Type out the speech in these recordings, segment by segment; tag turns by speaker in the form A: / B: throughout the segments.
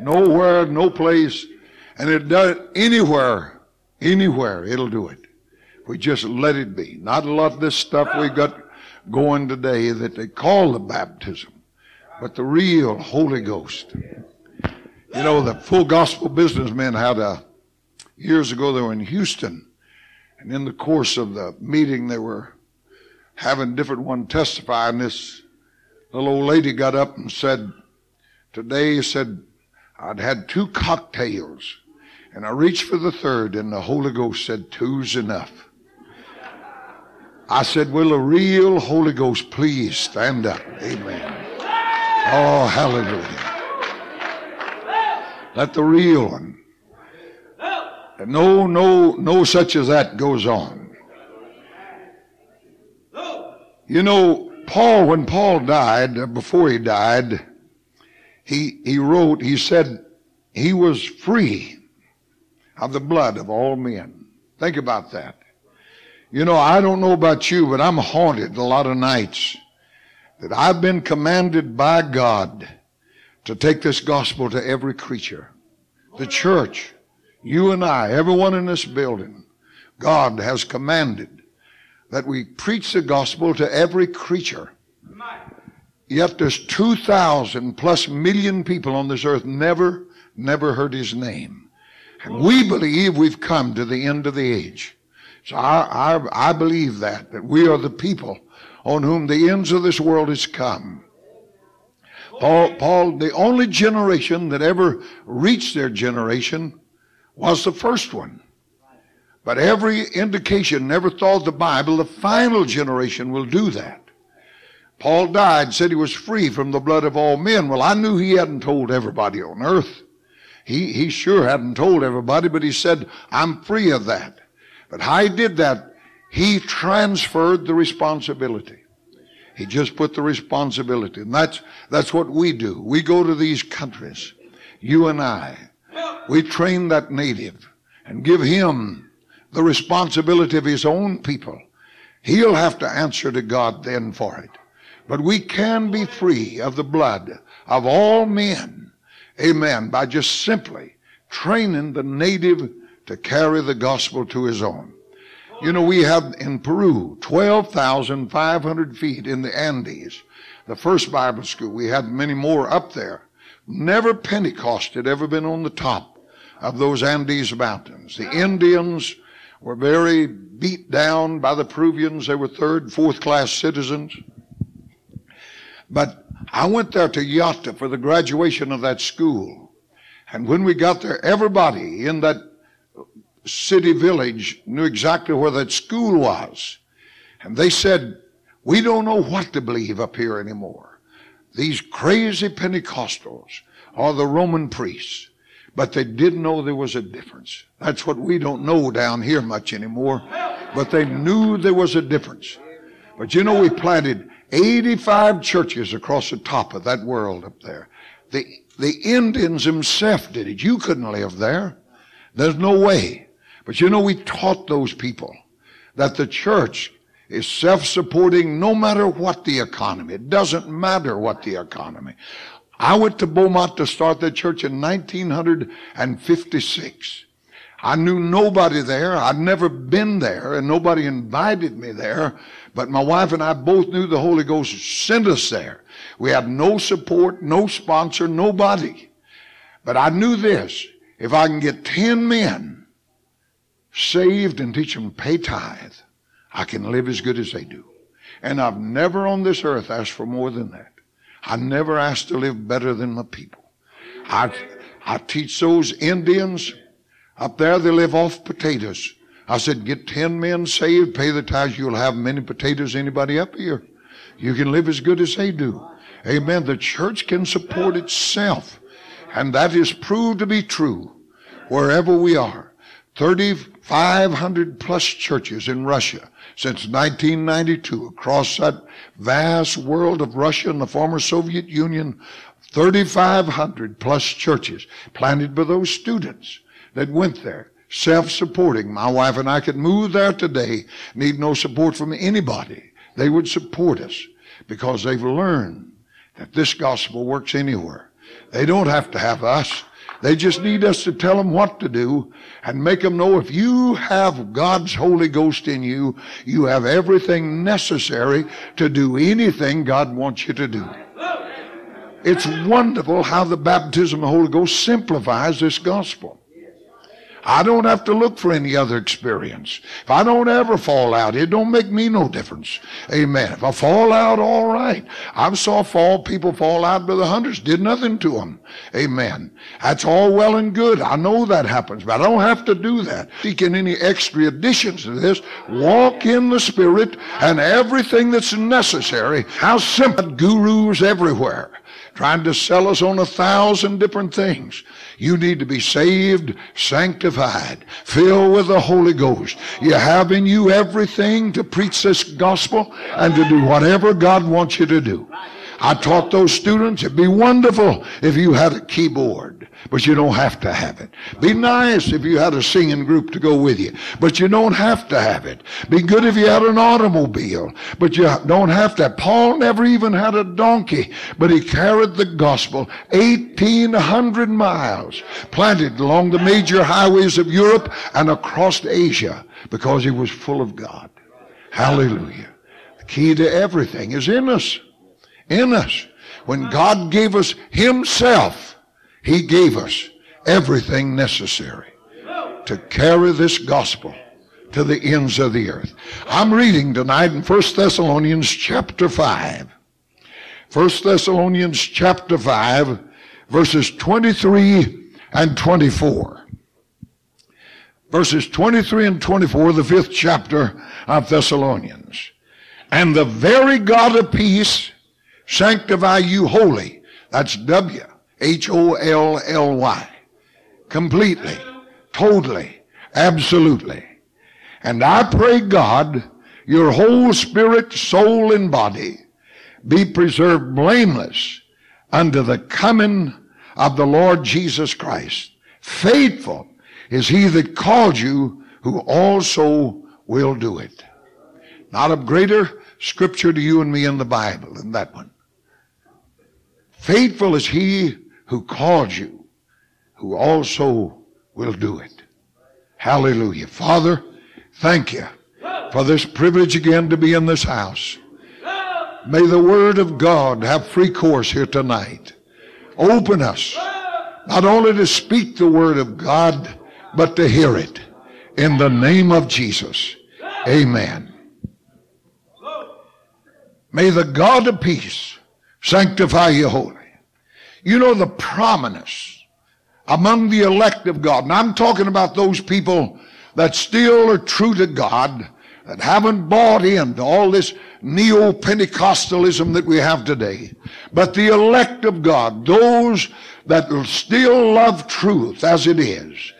A: Nowhere, no place. And it does anywhere, anywhere, it'll do it. We just let it be. Not a lot of this stuff we got going today that they call the baptism, but the real Holy Ghost. You know, the full gospel businessmen had a, years ago they were in Houston, and in the course of the meeting they were having different one testify, and this little old lady got up and said, today said, I'd had two cocktails, and I reached for the third, and the Holy Ghost said, two's enough. I said, Will a real Holy Ghost please stand up? Amen. Oh, hallelujah. Let the real one. No, no, no such as that goes on. You know, Paul, when Paul died, before he died, he, he wrote, he said, he was free of the blood of all men. Think about that. You know, I don't know about you, but I'm haunted a lot of nights that I've been commanded by God to take this gospel to every creature. The church, you and I, everyone in this building, God has commanded that we preach the gospel to every creature. Yet there's 2,000 plus million people on this earth never, never heard his name. And we believe we've come to the end of the age. So I, I, I believe that, that we are the people on whom the ends of this world has come. Paul, Paul, the only generation that ever reached their generation was the first one. But every indication never thought the Bible the final generation will do that. Paul died, said he was free from the blood of all men. Well, I knew he hadn't told everybody on earth. He, he sure hadn't told everybody, but he said, I'm free of that. But how he did that, he transferred the responsibility. He just put the responsibility. And that's, that's what we do. We go to these countries, you and I. We train that native and give him the responsibility of his own people. He'll have to answer to God then for it. But we can be free of the blood of all men. Amen. By just simply training the native to carry the gospel to his own. You know, we have in Peru 12,500 feet in the Andes, the first Bible school. We had many more up there. Never Pentecost had ever been on the top of those Andes mountains. The Indians were very beat down by the Peruvians. They were third, fourth class citizens. But I went there to Yata for the graduation of that school. And when we got there, everybody in that city village knew exactly where that school was. And they said, we don't know what to believe up here anymore. These crazy Pentecostals are the Roman priests. But they didn't know there was a difference. That's what we don't know down here much anymore. But they knew there was a difference. But you know, we planted 85 churches across the top of that world up there. The, the Indians themselves did it. You couldn't live there. There's no way. But you know, we taught those people that the church is self-supporting no matter what the economy. It doesn't matter what the economy. I went to Beaumont to start the church in 1956. I knew nobody there. I'd never been there and nobody invited me there. But my wife and I both knew the Holy Ghost sent us there. We had no support, no sponsor, nobody. But I knew this. If I can get 10 men saved and teach them to pay tithe, I can live as good as they do. And I've never on this earth asked for more than that. I never asked to live better than my people. I, I teach those Indians up there, they live off potatoes. I said, get 10 men saved, pay the tithes, you'll have many potatoes anybody up here. You can live as good as they do. Amen. The church can support itself. And that is proved to be true wherever we are. 3,500 plus churches in Russia since 1992 across that vast world of Russia and the former Soviet Union. 3,500 plus churches planted by those students that went there, self-supporting. My wife and I could move there today, need no support from anybody. They would support us because they've learned that this gospel works anywhere. They don't have to have us. They just need us to tell them what to do and make them know if you have God's Holy Ghost in you, you have everything necessary to do anything God wants you to do. It's wonderful how the baptism of the Holy Ghost simplifies this gospel. I don't have to look for any other experience. If I don't ever fall out, it don't make me no difference. Amen. If I fall out, all right. I've saw fall people fall out by the hundreds, did nothing to them. Amen. That's all well and good. I know that happens, but I don't have to do that. Seeking any extra additions to this, walk in the Spirit and everything that's necessary. How simple gurus everywhere trying to sell us on a thousand different things. You need to be saved, sanctified, filled with the Holy Ghost. You have in you everything to preach this gospel and to do whatever God wants you to do. I taught those students it'd be wonderful if you had a keyboard, but you don't have to have it. Be nice if you had a singing group to go with you, but you don't have to have it. Be good if you had an automobile, but you don't have to. Paul never even had a donkey, but he carried the gospel 1800 miles, planted along the major highways of Europe and across Asia because he was full of God. Hallelujah. The key to everything is in us in us. When God gave us Himself, He gave us everything necessary to carry this gospel to the ends of the earth. I'm reading tonight in 1 Thessalonians chapter 5. 1 Thessalonians chapter 5, verses 23 and 24. Verses 23 and 24, the fifth chapter of Thessalonians. And the very God of peace sanctify you wholly. That's W H O L L Y. Completely, totally, absolutely. And I pray God, your whole spirit, soul, and body be preserved blameless unto the coming of the Lord Jesus Christ. Faithful is he that called you, who also will do it. Not a greater scripture to you and me in the Bible than that one. Faithful is he who called you, who also will do it. Hallelujah. Father, thank you for this privilege again to be in this house. May the word of God have free course here tonight. Open us not only to speak the word of God, but to hear it. In the name of Jesus. Amen. May the God of peace sanctify you wholly. You know the prominence among the elect of God. And I'm talking about those people that still are true to God, that haven't bought into all this neo-Pentecostalism that we have today. But the elect of God, those that still love truth as it is,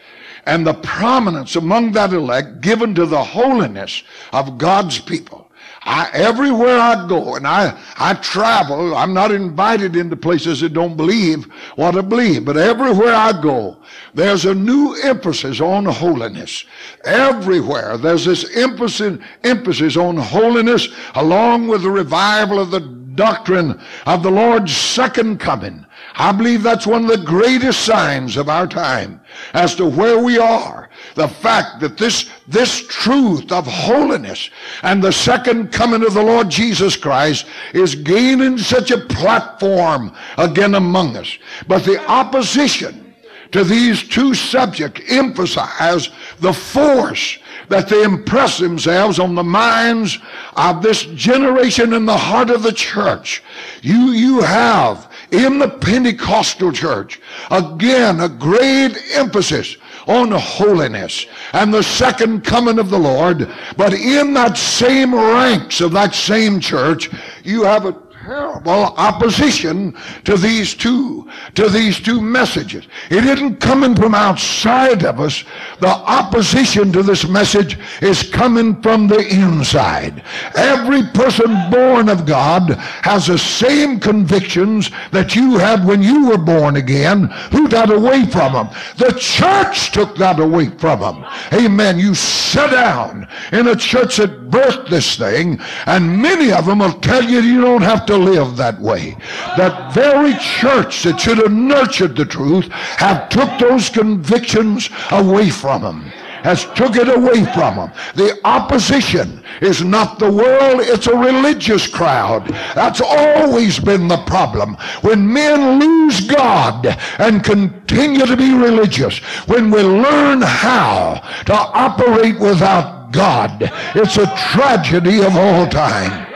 A: and the prominence among that elect given to the holiness of God's people. I, everywhere I go and I, I travel, I'm not invited into places that don't believe what I believe, but everywhere I go, there's a new emphasis on holiness. Everywhere there's this emphasis, emphasis on holiness along with the revival of the doctrine of the Lord's second coming. I believe that's one of the greatest signs of our time as to where we are. The fact that this, this truth of holiness and the second coming of the Lord Jesus Christ is gaining such a platform again among us. But the opposition to these two subjects emphasize the force that they impress themselves on the minds of this generation and the heart of the church. You, you have in the Pentecostal church, again, a great emphasis on holiness and the second coming of the Lord. But in that same ranks of that same church, you have a terrible opposition to these two, to these two messages. It isn't coming from outside of us. The opposition to this message is coming from the inside. Every person born of God has the same convictions that you had when you were born again. Who got away from them? The church took that away from them. Amen. You sit down in a church that birthed this thing, and many of them will tell you you don't have to live that way. That very church that should have nurtured the truth have took those convictions away from them has took it away from them. The opposition is not the world, it's a religious crowd. That's always been the problem. When men lose God and continue to be religious, when we learn how to operate without God, it's a tragedy of all time.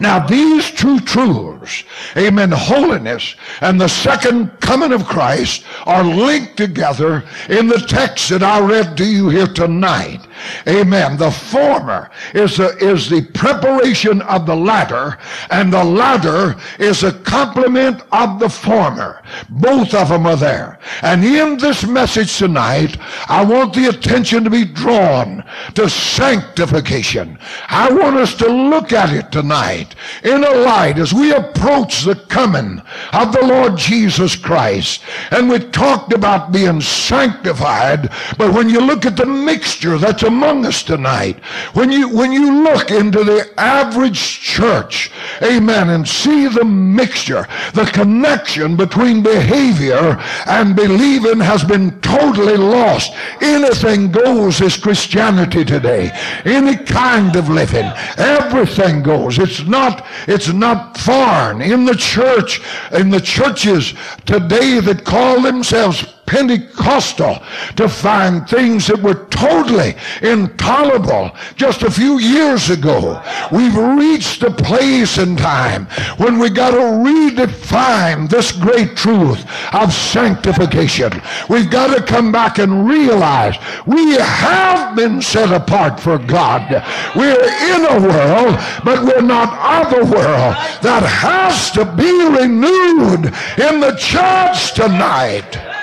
A: Now, these two truths, amen, holiness and the second coming of Christ are linked together in the text that I read to you here tonight. Amen. The former is the, is the preparation of the latter, and the latter is a complement of the former. Both of them are there. And in this message tonight, I want the attention to be drawn to sanctification. I want us to look at it tonight in a light as we approach the coming of the Lord Jesus Christ. And we talked about being sanctified, but when you look at the mixture that's among us tonight. When you, when you look into the average church, amen, and see the mixture, the connection between behavior and believing has been totally lost. Anything goes is Christianity today. Any kind of living, everything goes. It's not, it's not foreign. In the church, in the churches today that call themselves Pentecostal to find things that were totally intolerable just a few years ago. We've reached a place in time when we got to redefine this great truth of sanctification. We've got to come back and realize we have been set apart for God. We're in a world, but we're not of the world. That has to be renewed in the church tonight.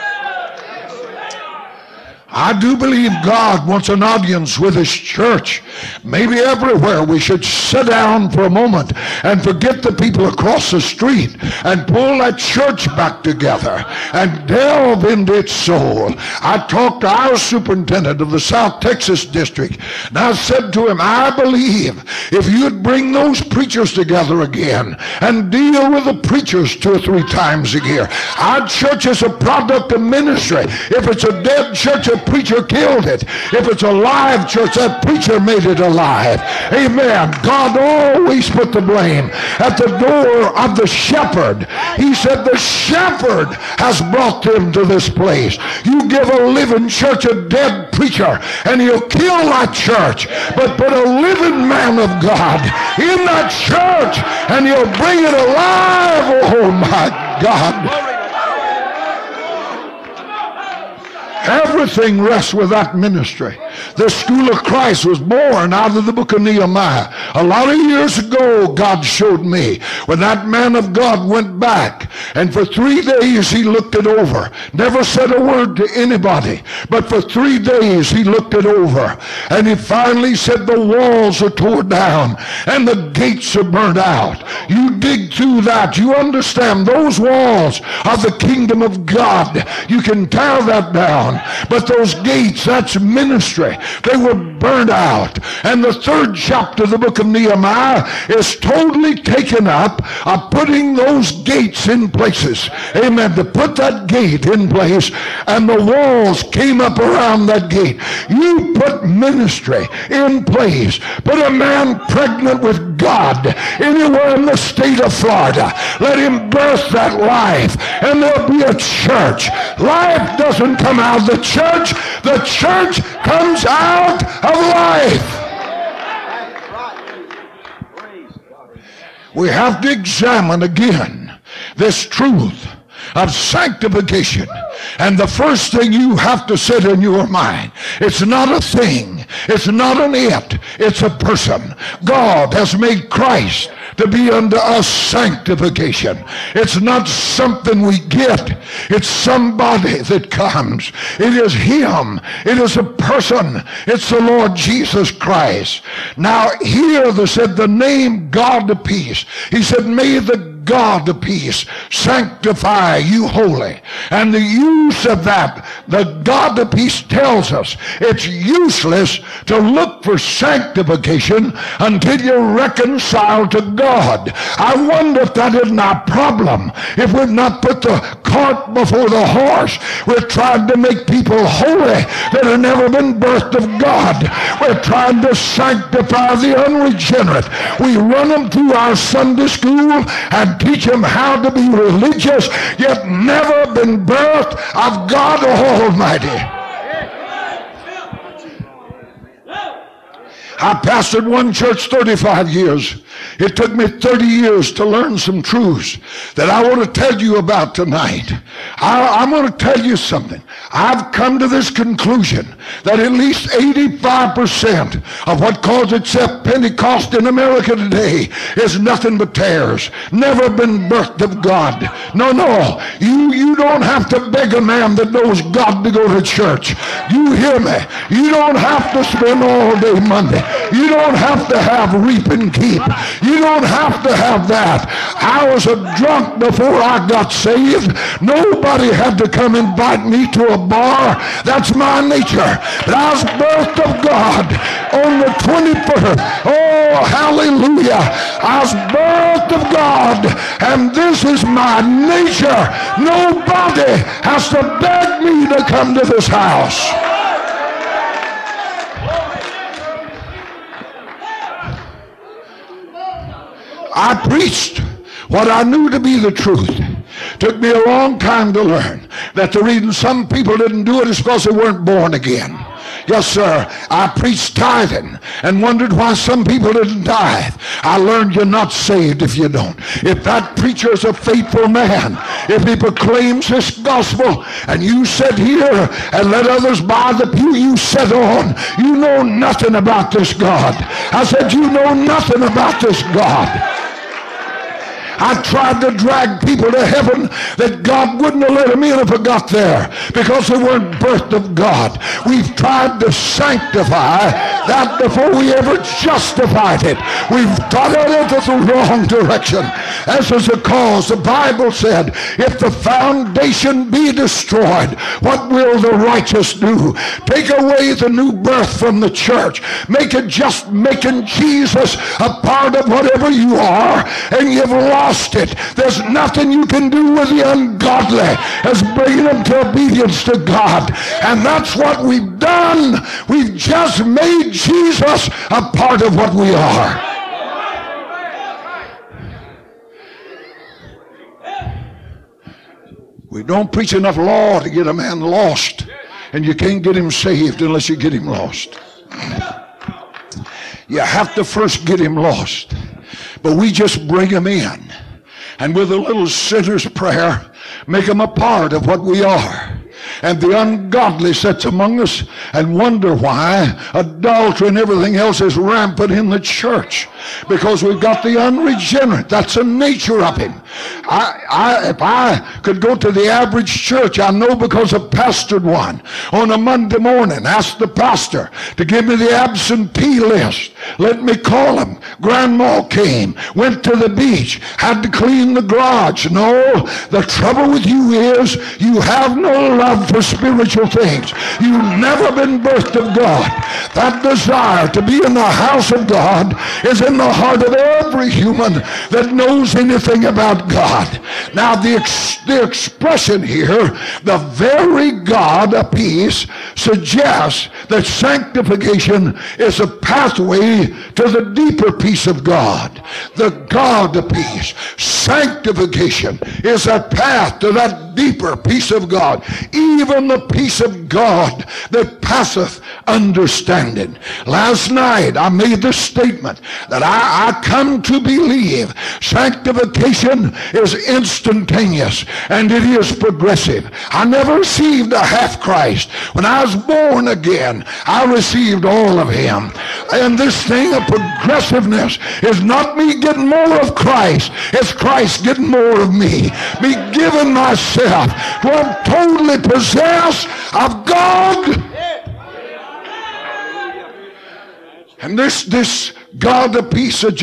A: I do believe God wants an audience with His church. Maybe everywhere we should sit down for a moment and forget the people across the street and pull that church back together and delve into its soul. I talked to our superintendent of the South Texas district and I said to him, I believe if you'd bring those preachers together again and deal with the preachers two or three times a year. Our church is a product of ministry. If it's a dead church, a preacher killed it. If it's a live church, that preacher made it alive. Amen. God always put the blame at the door of the shepherd. He said the shepherd has brought them to this place. You give a living church a dead preacher and he'll kill that church. But put a living man of God in that church and he'll bring it alive. Oh my God. Everything rests with that ministry. The school of Christ was born out of the book of Nehemiah. A lot of years ago, God showed me when that man of God went back and for three days he looked it over. Never said a word to anybody, but for three days he looked it over. And he finally said the walls are torn down and the gates are burned out. You dig through that. You understand those walls of the kingdom of God. You can tear that down But those gates, that's ministry. They were burned out. And the third chapter of the book of Nehemiah is totally taken up of putting those gates in places. Amen. To put that gate in place and the walls came up around that gate. You put ministry in place. Put a man pregnant with God anywhere in the state of Florida. Let him birth that life and there'll be a church. Life doesn't come out of the church. The church comes out of life. We have to examine again this truth of sanctification. And the first thing you have to set in your mind, it's not a thing. It's not an it. It's a person. God has made Christ to be unto us sanctification. It's not something we get. It's somebody that comes. It is him. It is a person. It's the Lord Jesus Christ. Now here they said the name God of peace. He said, may the God of peace sanctify you holy. And the use of that, the God of peace tells us it's useless to look for sanctification until you're reconciled to God. I wonder if that isn't our problem. If we've not put the cart before the horse, we're trying to make people holy that have never been birthed of God. We're trying to sanctify the unregenerate. We run them through our Sunday school and teach them how to be religious, yet never been birthed of God Almighty. I pastored one church 35 years. It took me 30 years to learn some truths that I want to tell you about tonight. I, am going to tell you something. I've come to this conclusion that at least 85% of what calls itself Pentecost in America today is nothing but tares. Never been birthed of God. No, no. You, you don't have to beg a man that knows God to go to church. You hear me? You don't have to spend all day Monday. You don't have to have reap and keep. You don't have to have that. I was a drunk before I got saved. Nobody had to come invite me to a bar. That's my nature. But I was birthed of God on the 21st. Oh, hallelujah. I was birthed of God. And this is my nature. Nobody has to beg me to come to this house. I preached what I knew to be the truth. Took me a long time to learn that the reason some people didn't do it is because they weren't born again. Yes, sir. I preached tithing and wondered why some people didn't tithe. I learned you're not saved if you don't. If that preacher is a faithful man, if he proclaims this gospel and you sit here and let others buy the pew you sit on, you know nothing about this God. I said, you know nothing about this God. I tried to drag people to heaven that God wouldn't have let them in if I got there because they weren't birthed of God. We've tried to sanctify that before we ever justified it. We've got it into the wrong direction. As is the cause, the Bible said, if the foundation be destroyed, what will the righteous do? Take away the new birth from the church. Make it just making Jesus a part of whatever you are, and you've lost lost it. There's nothing you can do with the ungodly as bringing them to obedience to God. And that's what we've done. We've just made Jesus a part of what we are. We don't preach enough law to get a man lost. And you can't get him saved unless you get him lost. You have to first get him lost. But we just bring him in. And with a little sinner's prayer, make him a part of what we are and the ungodly sits among us and wonder why adultery and everything else is rampant in the church because we've got the unregenerate. That's the nature of him. I, I, if I could go to the average church, I know because I've pastored one on a Monday morning, ask the pastor to give me the absentee list. Let me call him. Grandma came, went to the beach, had to clean the garage. No, the trouble with you is you have no love for spiritual things. You've never been birthed of God. That desire to be in the house of God is in the heart of every human that knows anything about God. Now, the, ex- the expression here, the very God of peace, suggests that sanctification is a pathway to the deeper peace of God. The God of peace. Sanctification is a path to that deeper peace of God. Even the peace of God that passeth understanding. Last night I made the statement that I, I come to believe sanctification is instantaneous and it is progressive. I never received a half Christ. When I was born again, I received all of him. And this thing of progressiveness is not me getting more of Christ. It's Christ getting more of me. Me giving myself to I'm totally possessed of God. And this, this God the peace of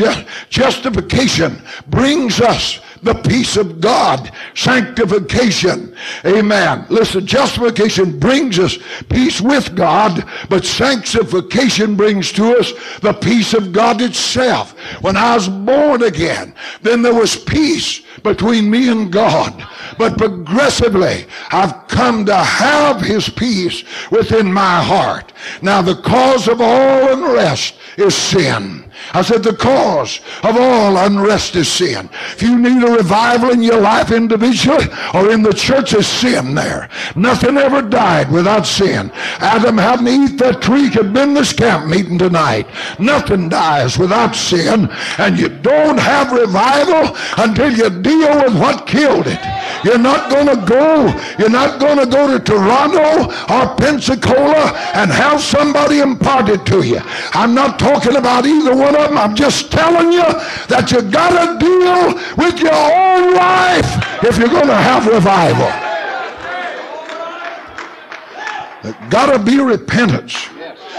A: justification brings us the peace of God, sanctification. Amen. Listen, justification brings us peace with God, but sanctification brings to us the peace of God itself. When I was born again, then there was peace between me and God. But progressively, I've come to have his peace within my heart. Now, the cause of all unrest is sin. I said the cause of all unrest is sin. If you need a revival in your life individually or in the church, is sin there. Nothing ever died without sin. Adam hadn't eat that tree, could been this camp meeting tonight. Nothing dies without sin. And you don't have revival until you deal with what killed it. You're not going to go. You're not going to go to Toronto or Pensacola and have somebody impart it to you. I'm not talking about either one of them. I'm just telling you that you got to deal with your own life if you're going to have revival. There's got to be repentance.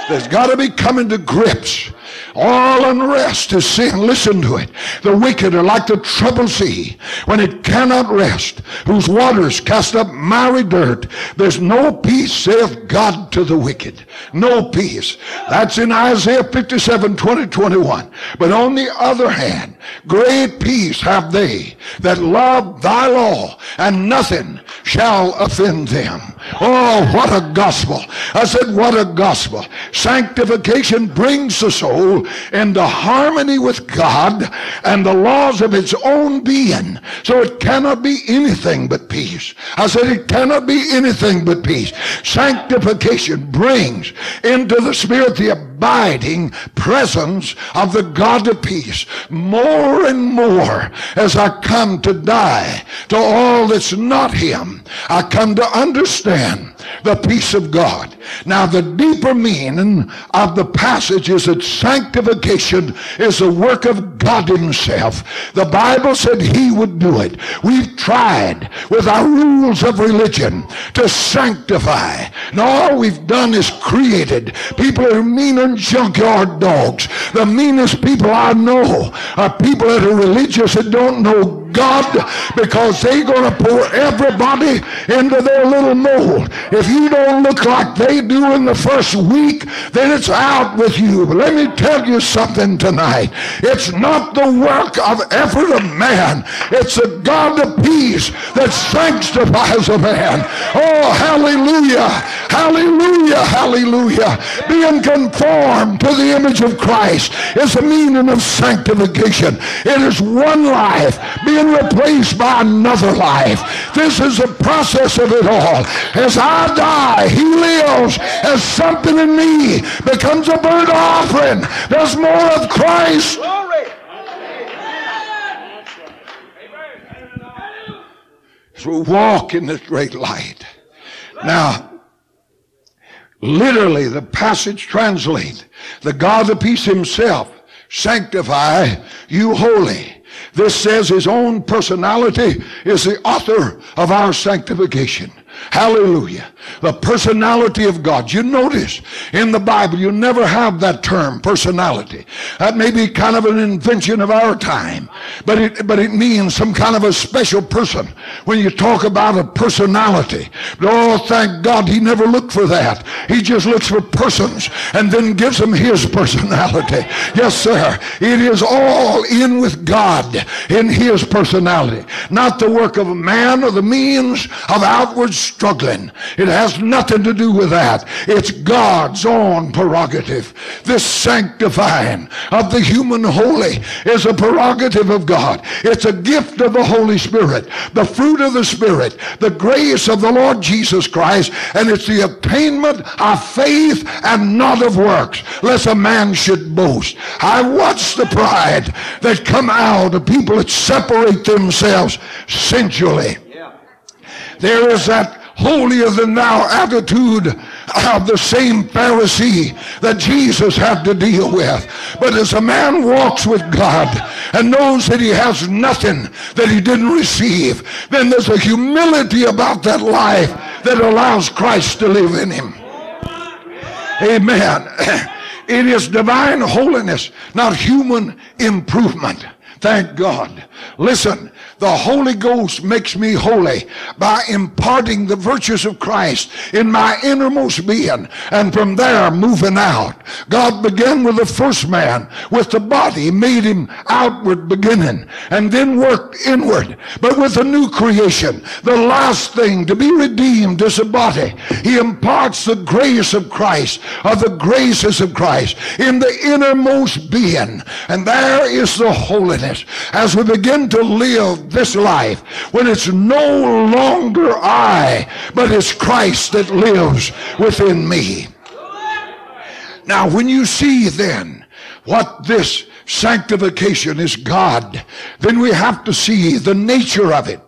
A: There's got to be coming to grips all unrest is sin. Listen to it. The wicked are like the troubled sea when it cannot rest, whose waters cast up miry dirt. There's no peace, saith God to the wicked. No peace. That's in Isaiah 57, 20, 21. But on the other hand, great peace have they that love thy law, and nothing shall offend them. Oh, what a gospel. I said, what a gospel. Sanctification brings the soul into harmony with God and the laws of its own being. So it cannot be anything but peace. I said it cannot be anything but peace. Sanctification brings into the Spirit the abiding presence of the God of peace. More and more as I come to die to all that's not Him, I come to understand the peace of God. Now, the deeper meaning of the passage is that sanctification is the work of God Himself. The Bible said He would do it. We've tried with our rules of religion to sanctify. And all we've done is created people who are mean and junkyard dogs. The meanest people I know are people that are religious that don't know God because they're going to pour everybody into their little mold. If you don't look like they do in the first week, then it's out with you. But let me tell you something tonight. It's not the work of effort of man. It's the God of peace that sanctifies a man. Oh, hallelujah. Hallelujah. Hallelujah. Being conformed to the image of Christ is the meaning of sanctification. It is one life being being replaced by another life. This is the process of it all. As I die, he lives as something in me becomes a burnt offering. There's more of Christ. As we walk in this great light. Now, literally, the passage translates the God of peace himself sanctify you holy this says his own personality is the author of our sanctification. Hallelujah. The personality of God. You notice in the Bible, you never have that term, personality. That may be kind of an invention of our time, but it, but it means some kind of a special person when you talk about a personality. But oh, thank God he never looked for that. He just looks for persons and then gives them his personality. Yes, sir. It is all in with God in his personality, not the work of a man or the means of outward struggling. It has nothing to do with that. It's God's own prerogative. This sanctifying of the human holy is a prerogative of God. It's a gift of the Holy Spirit, the fruit of the Spirit, the grace of the Lord Jesus Christ, and it's the attainment of faith and not of works, lest a man should boast. I watch the pride that come out of people that separate themselves sensually. There is that holier than thou attitude of the same Pharisee that Jesus had to deal with. But as a man walks with God and knows that he has nothing that he didn't receive, then there's a humility about that life that allows Christ to live in him. Amen. It is divine holiness, not human improvement. Thank God. Listen, the Holy Ghost makes me holy by imparting the virtues of Christ in my innermost being and from there moving out. God began with the first man, with the body, made him outward beginning and then worked inward. But with the new creation, the last thing to be redeemed is the body. He imparts the grace of Christ, of the graces of Christ in the innermost being. And there is the holiness. As we begin to live this life when it's no longer I, but it's Christ that lives within me. Now, when you see then what this sanctification is God, then we have to see the nature of it.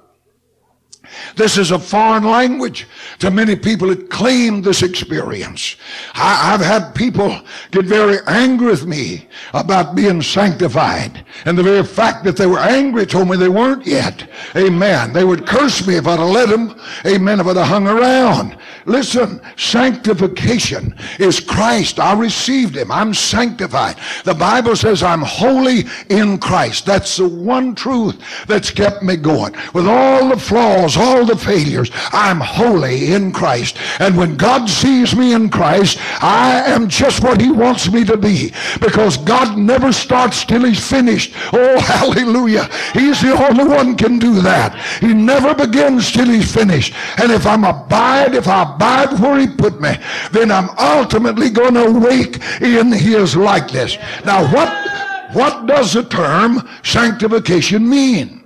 A: This is a foreign language to many people that claim this experience. I, have had people get very angry with me about being sanctified. And the very fact that they were angry told me they weren't yet. Amen. They would curse me if I'd have let them. Amen. If I'd have hung around. Listen, sanctification is Christ. I received him. I'm sanctified. The Bible says I'm holy in Christ. That's the one truth that's kept me going. With all the flaws, all the failures, I'm holy in Christ. And when God sees me in Christ, I am just what he wants me to be. Because God never starts till he's finished. Oh, hallelujah. He's the only one can do that. He never begins till he's finished. And if I'm abide, if I abide where he put me, then I'm ultimately going to wake in his likeness. Now, what, what does the term sanctification mean?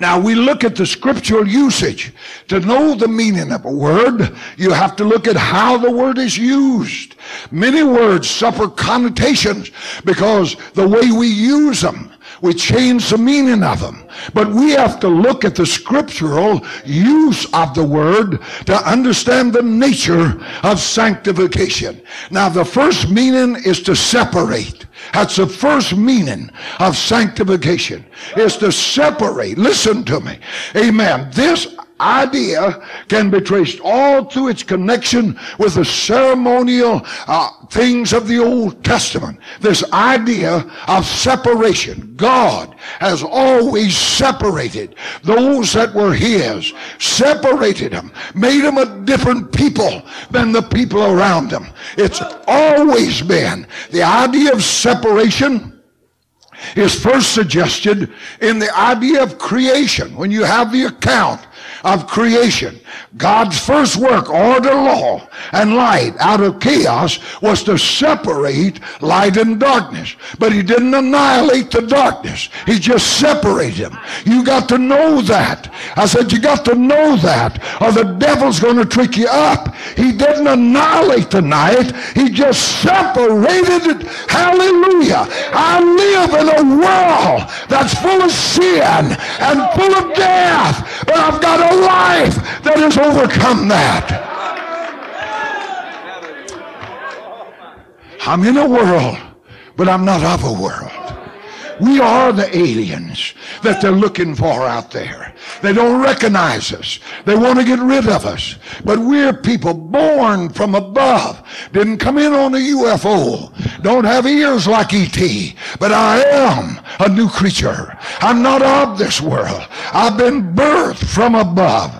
A: Now we look at the scriptural usage. To know the meaning of a word, you have to look at how the word is used. Many words suffer connotations because the way we use them. We change the meaning of them. But we have to look at the scriptural use of the word to understand the nature of sanctification. Now the first meaning is to separate. That's the first meaning of sanctification is to separate. Listen to me. Amen. This idea can be traced all through its connection with the ceremonial uh, things of the Old Testament. This idea of separation. God has always separated those that were His, separated them, made them a different people than the people around them. It's always been the idea of separation is first suggested in the idea of creation. When you have the account of creation. God's first work, order, law, and light out of chaos was to separate light and darkness. But he didn't annihilate the darkness. He just separated them. You got to know that. I said, you got to know that or the devil's going to trick you up. He didn't annihilate the night. He just separated it. Hallelujah. I live in a world that's full of sin and full of death. But I've got a life that has overcome that. I'm in a world, but I'm not of a world. We are the aliens that they're looking for out there. They don't recognize us. They want to get rid of us. But we're people born from above. Didn't come in on a UFO. Don't have ears like E.T. But I am a new creature. I'm not of this world. I've been birthed from above.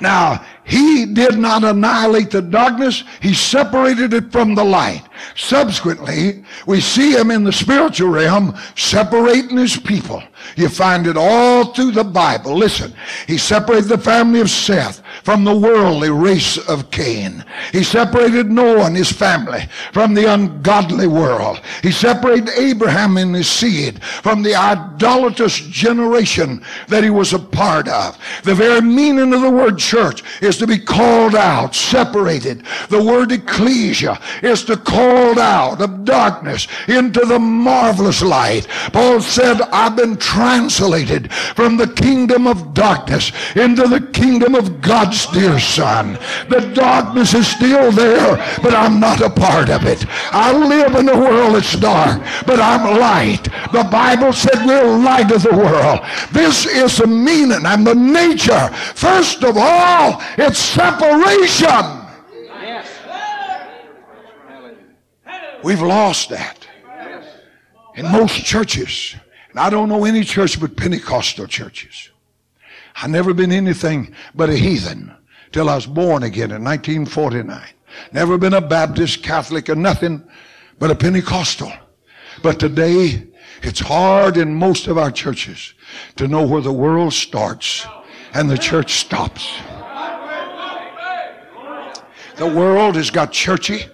A: Now, he did not annihilate the darkness. He separated it from the light. Subsequently, we see him in the spiritual realm separating his people. You find it all through the Bible. Listen, he separated the family of Seth from the worldly race of Cain. He separated Noah and his family from the ungodly world. He separated Abraham and his seed from the idolatrous generation that he was a part of. The very meaning of the word church is to be called out, separated. The word ecclesia is to called out of darkness into the marvelous light. Paul said, I've been translated from the kingdom of darkness into the kingdom of God's dear son. The darkness is still there, but I'm not a part of it. I live in a world that's dark, but I'm light. The Bible said we're light of the world. This is the meaning and the nature. First of all, it's separation. We've lost that. In most churches, and I don't know any church but Pentecostal churches. I've never been anything but a heathen till I was born again in 1949. Never been a Baptist, Catholic, or nothing but a Pentecostal. But today, it's hard in most of our churches to know where the world starts and the church stops. The world has got churchy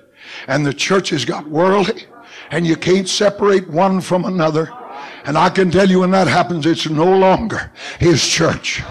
A: and the church has got worldly and you can't separate one from another. And I can tell you when that happens, it's no longer his church.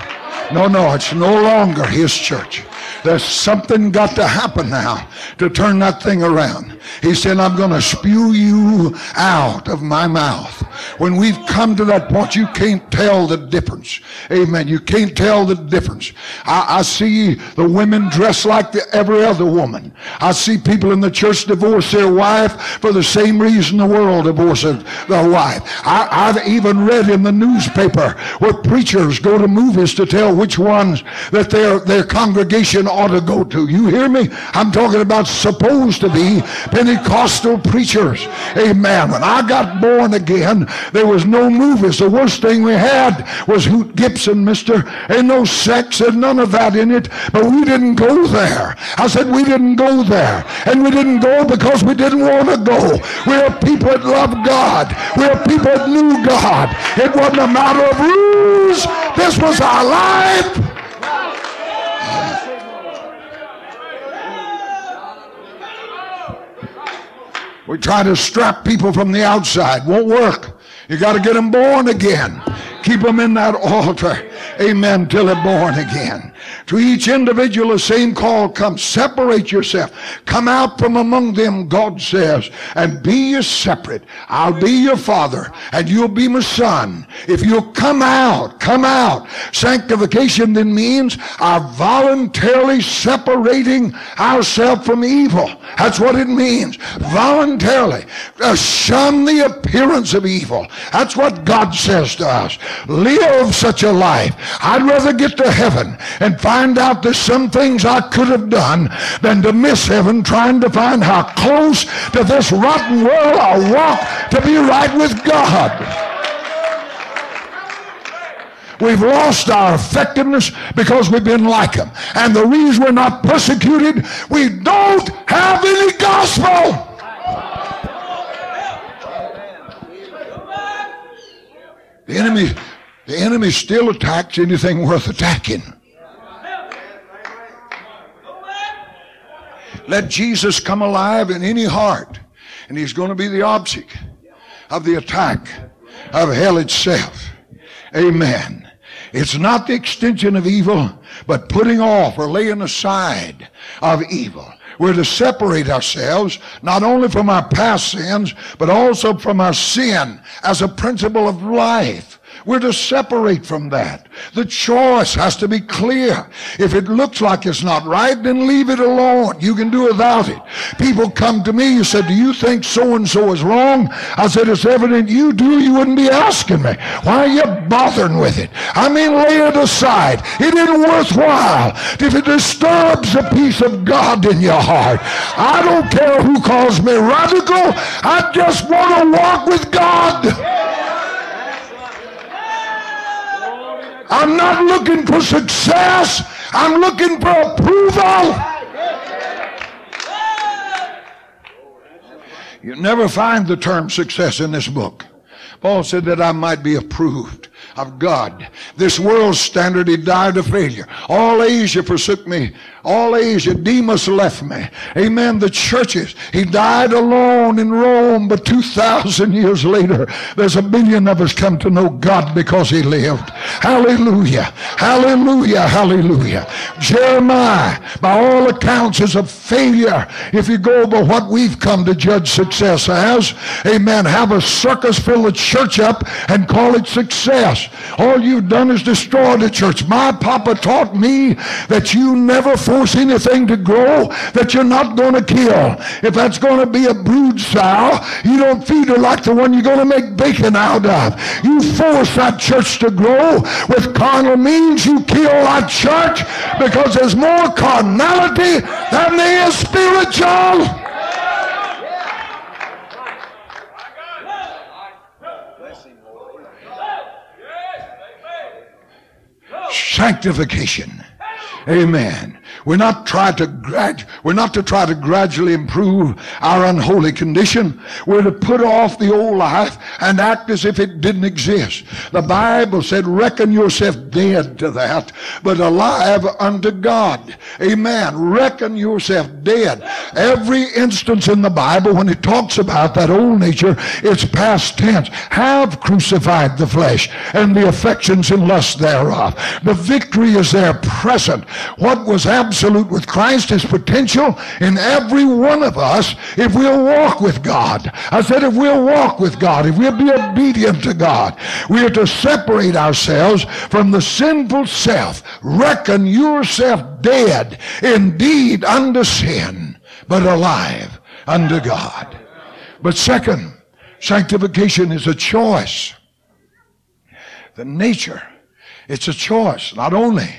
A: No, no, it's no longer his church. There's something got to happen now to turn that thing around. He said, I'm going to spew you out of my mouth. When we've come to that point, you can't tell the difference. Amen. You can't tell the difference. I, I see the women dressed like the, every other woman. I see people in the church divorce their wife for the same reason the world divorces their wife. I, I've even read in the newspaper where preachers go to movies to tell which ones that their, their congregation ought to go to. You hear me? I'm talking about supposed to be preachers. Amen. When I got born again, there was no movies. The worst thing we had was Hoot Gibson, mister. Ain't no sex and none of that in it. But we didn't go there. I said we didn't go there. And we didn't go because we didn't want to go. We're people that love God. We're people that knew God. It wasn't a matter of rules. This was our life. We try to strap people from the outside. Won't work. You got to get them born again. Keep them in that altar. Amen. Till they're born again. To each individual, the same call comes. Separate yourself. Come out from among them, God says, and be ye separate. I'll be your father, and you'll be my son. If you'll come out, come out. Sanctification then means our voluntarily separating ourselves from evil. That's what it means. Voluntarily. Uh, shun the appearance of evil. That's what God says to us. Live such a life. I'd rather get to heaven and find out there's some things I could have done than to miss heaven trying to find how close to this rotten world I walk to be right with God. We've lost our effectiveness because we've been like them. And the reason we're not persecuted, we don't have any gospel. The enemy, the enemy still attacks anything worth attacking. Let Jesus come alive in any heart, and he's going to be the object of the attack of hell itself. Amen. It's not the extension of evil, but putting off or laying aside of evil. We're to separate ourselves not only from our past sins, but also from our sin as a principle of life. We're to separate from that. The choice has to be clear. If it looks like it's not right, then leave it alone. You can do without it. People come to me, you said, do you think so-and-so is wrong? I said, it's evident you do. You wouldn't be asking me. Why are you bothering with it? I mean, lay it aside. It isn't worthwhile. If it disturbs the peace of God in your heart, I don't care who calls me radical. I just want to walk with God. I'm not looking for success. I'm looking for approval. You never find the term success in this book. Paul said that I might be approved of God. This world's standard, he died a failure. All Asia forsook me. All Asia, Demas left me. Amen. The churches, he died alone in Rome, but 2,000 years later, there's a billion of us come to know God because he lived. Hallelujah. Hallelujah. Hallelujah. Jeremiah, by all accounts, is a failure if you go by what we've come to judge success as. Amen. Have a circus fill the church up and call it success. All you've done is destroy the church. My papa taught me that you never force anything to grow that you're not going to kill. If that's going to be a brood sow, you don't feed her like the one you're going to make bacon out of. You force that church to grow with carnal means. You kill that church because there's more carnality than there is spiritual. sanctification. Amen. We're not trying to grad, we're not to try to gradually improve our unholy condition. We're to put off the old life and act as if it didn't exist. The Bible said, reckon yourself dead to that, but alive unto God. Amen. Reckon yourself dead. Every instance in the Bible when it talks about that old nature, it's past tense. Have crucified the flesh and the affections and lusts thereof. The victory is there present. What was absolute with Christ is potential in every one of us if we'll walk with God. I said if we'll walk with God, if we'll be obedient to God, we are to separate ourselves from the sinful self. Reckon yourself dead indeed unto sin, but alive unto God. But second, sanctification is a choice. The nature, it's a choice. Not only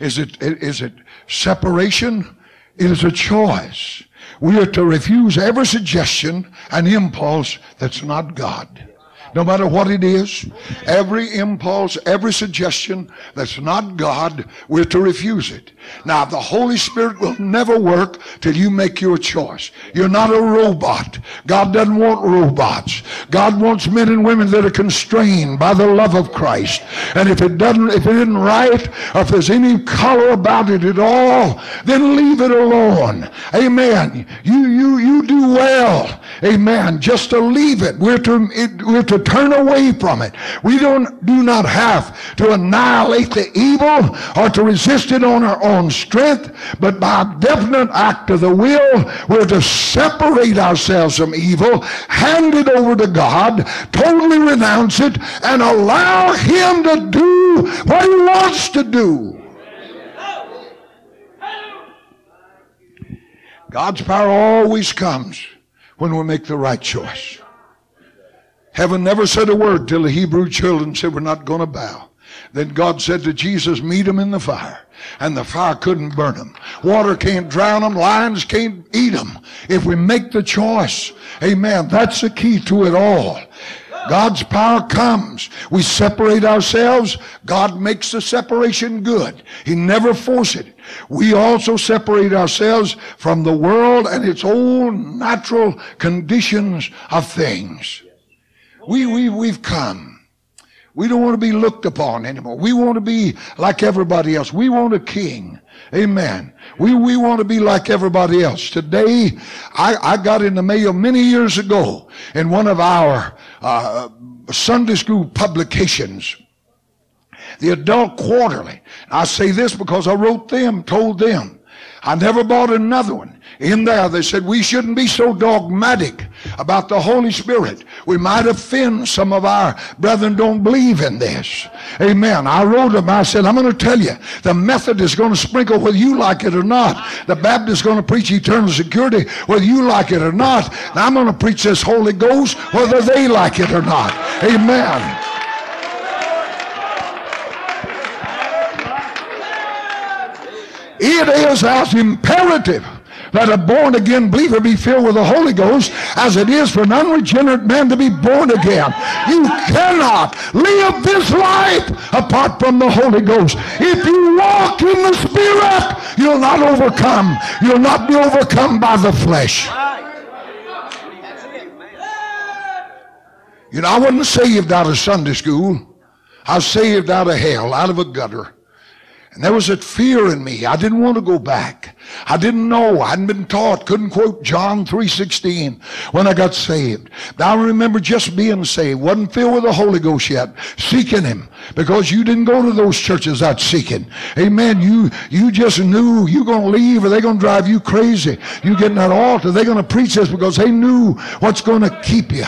A: is it, is it separation? Is a choice. We are to refuse every suggestion and impulse that's not God no matter what it is, every impulse, every suggestion that's not God, we're to refuse it. Now, the Holy Spirit will never work till you make your choice. You're not a robot. God doesn't want robots. God wants men and women that are constrained by the love of Christ. And if it doesn't, if it isn't right, or if there's any color about it at all, then leave it alone. Amen. You, you, you do well. Amen. Just to leave it. We're to, it, we're to turn away from it. We don't, do not have to annihilate the evil or to resist it on our own strength, but by a definite act of the will, we're to separate ourselves from evil, hand it over to God, totally renounce it, and allow Him to do what He wants to do. God's power always comes when we make the right choice. Heaven never said a word till the Hebrew children said, We're not going to bow. Then God said to Jesus, Meet them in the fire. And the fire couldn't burn them. Water can't drown them. Lions can't eat them. If we make the choice, amen, that's the key to it all. God's power comes. We separate ourselves. God makes the separation good. He never forces it. We also separate ourselves from the world and its old natural conditions of things. We, we, we've come. We don't want to be looked upon anymore. We want to be like everybody else. We want a king. Amen. We, we want to be like everybody else. Today, I, I got in the mail many years ago in one of our uh, Sunday school publications, the Adult Quarterly. I say this because I wrote them, told them. I never bought another one in there they said we shouldn't be so dogmatic about the Holy Spirit. We might offend some of our brethren don't believe in this. Amen. I wrote them. I said, I'm going to tell you, the Methodist going to sprinkle whether you like it or not. The Baptist is going to preach eternal security whether you like it or not. And I'm going to preach this Holy Ghost whether they like it or not. Amen. It is as imperative that a born again believer be filled with the Holy Ghost as it is for an unregenerate man to be born again. You cannot live this life apart from the Holy Ghost. If you walk in the Spirit, you'll not overcome. You'll not be overcome by the flesh. You know, I wasn't saved out of Sunday school. I was saved out of hell, out of a gutter. And there was that fear in me. I didn't want to go back. I didn't know. I hadn't been taught. Couldn't quote John 3.16 when I got saved. I remember just being saved. Wasn't filled with the Holy Ghost yet. Seeking Him. Because you didn't go to those churches out seeking. Amen. You, you just knew you're going to leave or they're going to drive you crazy. You get in that altar. They're going to preach this because they knew what's going to keep you.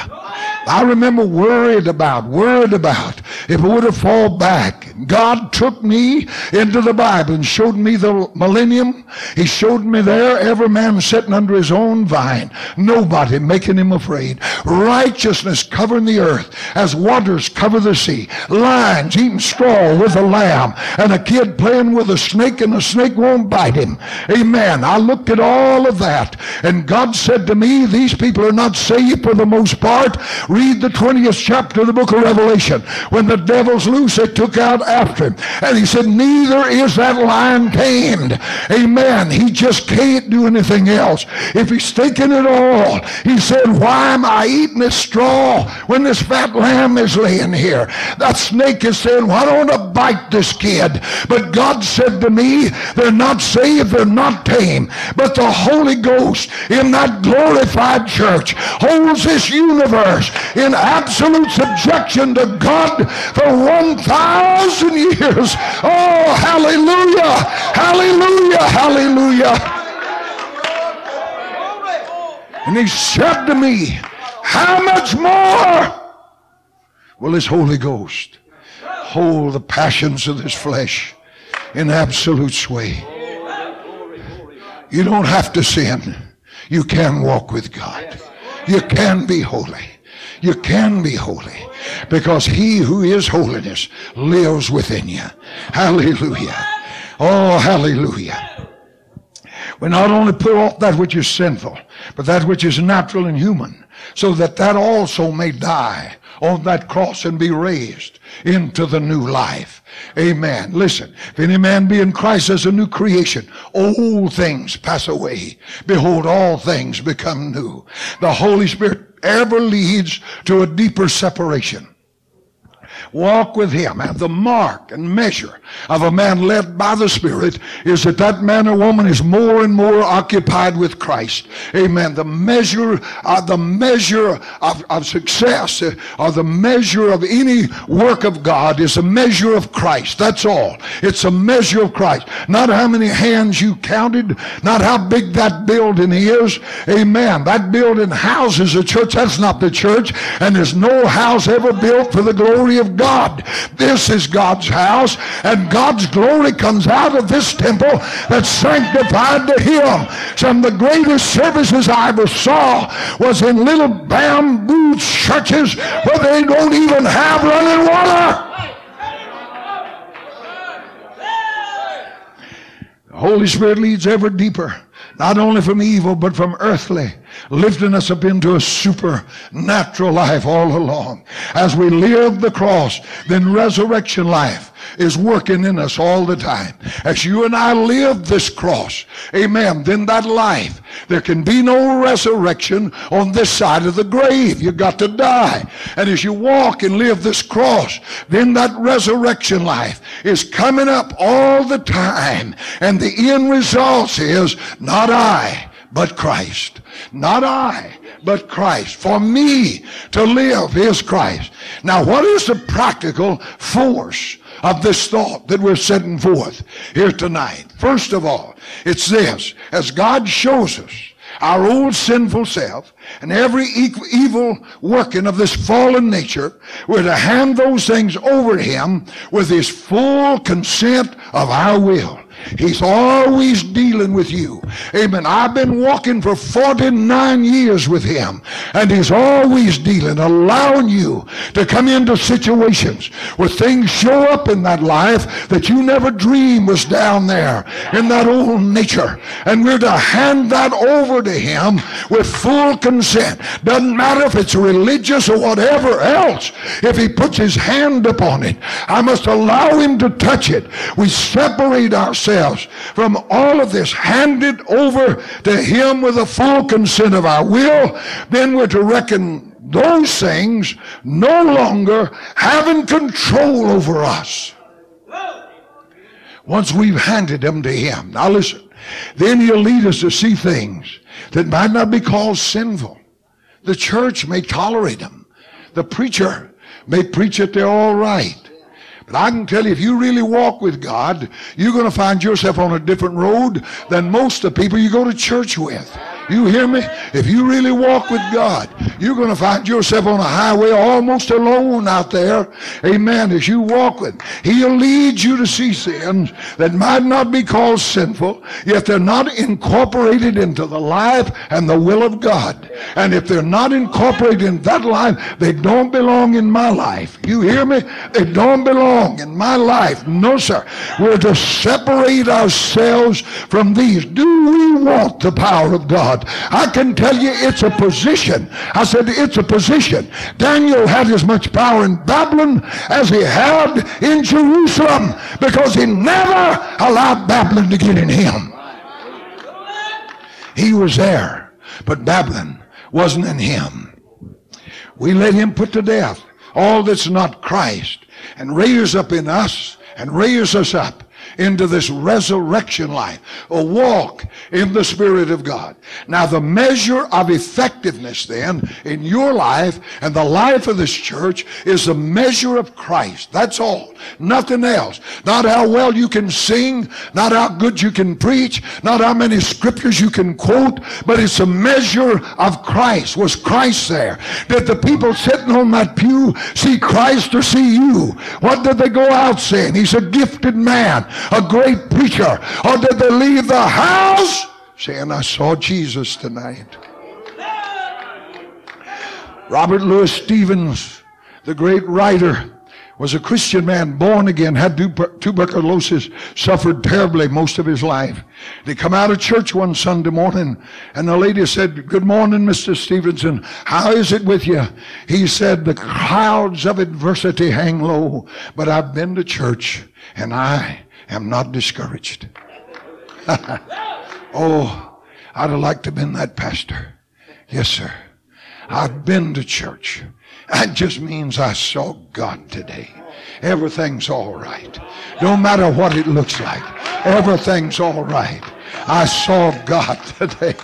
A: I remember worried about, worried about if it would have fall back. God took me into the Bible and showed me the millennium. He showed me there every man sitting under his own vine. Nobody making him afraid. Righteousness covering the earth as waters cover the sea. Lions eating straw with a lamb and a kid playing with a snake and the snake won't bite him. Amen. I looked at all of that and God said to me, these people are not saved for the most part. Read the 20th chapter of the book of Revelation. When the devil's loose, they took out after him. And he said, Neither is that lion tamed. Amen. He just can't do anything else. If he's thinking at all, he said, Why am I eating this straw when this fat lamb is laying here? That snake is saying, Why don't I bite this kid? But God said to me, They're not saved, they're not tame. But the Holy Ghost in that glorified church holds this universe in absolute subjection to God for 1,000 years. Oh, hallelujah! Hallelujah! Hallelujah! And he said to me, How much more will his Holy Ghost hold the passions of this flesh in absolute sway? You don't have to sin. You can walk with God. You can be holy. You can be holy because he who is holiness lives within you. Hallelujah. Oh, hallelujah. We not only put off that which is sinful, but that which is natural and human, so that that also may die on that cross and be raised into the new life. Amen. Listen, if any man be in Christ as a new creation, old things pass away. Behold, all things become new. The Holy Spirit ever leads to a deeper separation walk with him. And the mark and measure of a man led by the Spirit is that that man or woman is more and more occupied with Christ. Amen. The measure, uh, the measure of, of success uh, or the measure of any work of God is a measure of Christ. That's all. It's a measure of Christ. Not how many hands you counted, not how big that building is. Amen. That building houses a church. That's not the church. And there's no house ever built for the glory of God. This is God's house, and God's glory comes out of this temple that's sanctified to Him. Some of the greatest services I ever saw was in little bamboo churches where they don't even have running water. The Holy Spirit leads ever deeper, not only from evil, but from earthly lifting us up into a supernatural life all along. As we live the cross, then resurrection life is working in us all the time. As you and I live this cross, amen, then that life, there can be no resurrection on this side of the grave. You got to die. And as you walk and live this cross, then that resurrection life is coming up all the time. And the end result is not I, but Christ. Not I, but Christ. For me to live is Christ. Now, what is the practical force of this thought that we're setting forth here tonight? First of all, it's this. As God shows us our old sinful self and every evil working of this fallen nature, we're to hand those things over to Him with His full consent of our will. He's always dealing with you. Amen. I've been walking for 49 years with him, and he's always dealing, allowing you to come into situations where things show up in that life that you never dreamed was down there in that old nature. And we're to hand that over to him with full consent. Doesn't matter if it's religious or whatever else. If he puts his hand upon it, I must allow him to touch it. We separate ourselves ourselves from all of this, hand it over to Him with the full consent of our will, then we're to reckon those things no longer having control over us. Once we've handed them to Him. Now listen, then He'll lead us to see things that might not be called sinful. The church may tolerate them. The preacher may preach it they're all right. But I can tell you, if you really walk with God, you're going to find yourself on a different road than most of the people you go to church with. You hear me? If you really walk with God, you're going to find yourself on a highway almost alone out there. Amen. As you walk with He'll lead you to see sins that might not be called sinful, yet they're not incorporated into the life and the will of God. And if they're not incorporated in that life, they don't belong in my life. You hear me? They don't belong in my life. No, sir. We're to separate ourselves from these. Do we want the power of God? I can tell you it's a position. I said it's a position. Daniel had as much power in Babylon as he had in Jerusalem because he never allowed Babylon to get in him. He was there, but Babylon wasn't in him. We let him put to death all that's not Christ and raise up in us and raise us up into this resurrection life, a walk in the Spirit of God. Now, the measure of effectiveness then in your life and the life of this church is the measure of Christ. That's all. Nothing else. Not how well you can sing, not how good you can preach, not how many scriptures you can quote, but it's a measure of Christ. Was Christ there? Did the people sitting on that pew see Christ or see you? What did they go out saying? He's a gifted man a great preacher? Or did they leave the house saying, I saw Jesus tonight? Robert Louis Stevens, the great writer, was a Christian man, born again, had tuberculosis, suffered terribly most of his life. They come out of church one Sunday morning, and the lady said, Good morning, Mr. Stevenson. How is it with you? He said, The clouds of adversity hang low, but I've been to church, and I am not discouraged. oh, I'd have liked to have been that pastor. Yes, sir. I've been to church. That just means I saw God today. Everything's all right. No matter what it looks like, everything's all right. I saw God today.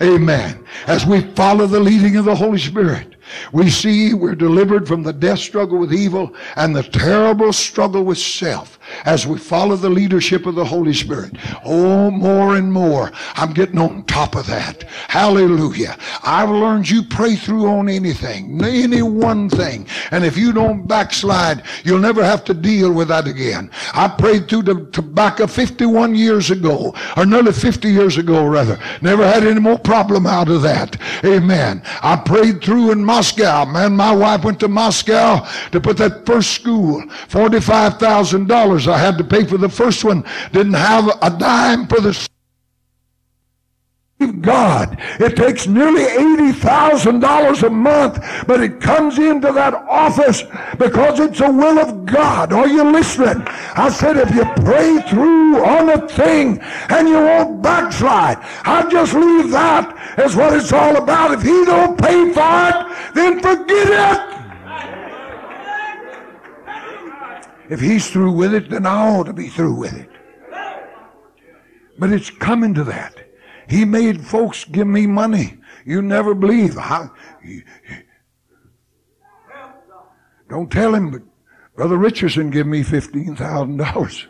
A: Amen. As we follow the leading of the Holy Spirit, we see we're delivered from the death struggle with evil and the terrible struggle with self as we follow the leadership of the Holy Spirit. Oh, more and more. I'm getting on top of that. Hallelujah. I've learned you pray through on anything, any one thing. And if you don't backslide, you'll never have to deal with that again. I prayed through the tobacco 51 years ago, or nearly 50 years ago, rather. Never had any more problem out of that. Amen. I prayed through in Moscow. Man, my wife went to Moscow to put that first school. $45,000 I had to pay for the first one. Didn't have a dime for the God. It takes nearly $80,000 a month, but it comes into that office because it's the will of God. Are you listening? I said, if you pray through on a thing and you won't backslide, I just leave that as what it's all about. If he don't pay for it, then forget it. If he's through with it, then I ought to be through with it. But it's coming to that. He made folks give me money. You never believe. How, don't tell him, but Brother Richardson gave me $15,000.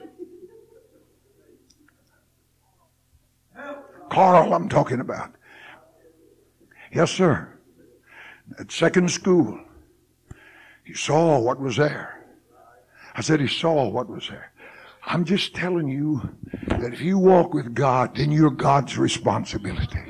A: Carl, I'm talking about. Yes, sir. At second school, he saw what was there. I said he saw what was there. I'm just telling you that if you walk with God, then you're God's responsibility.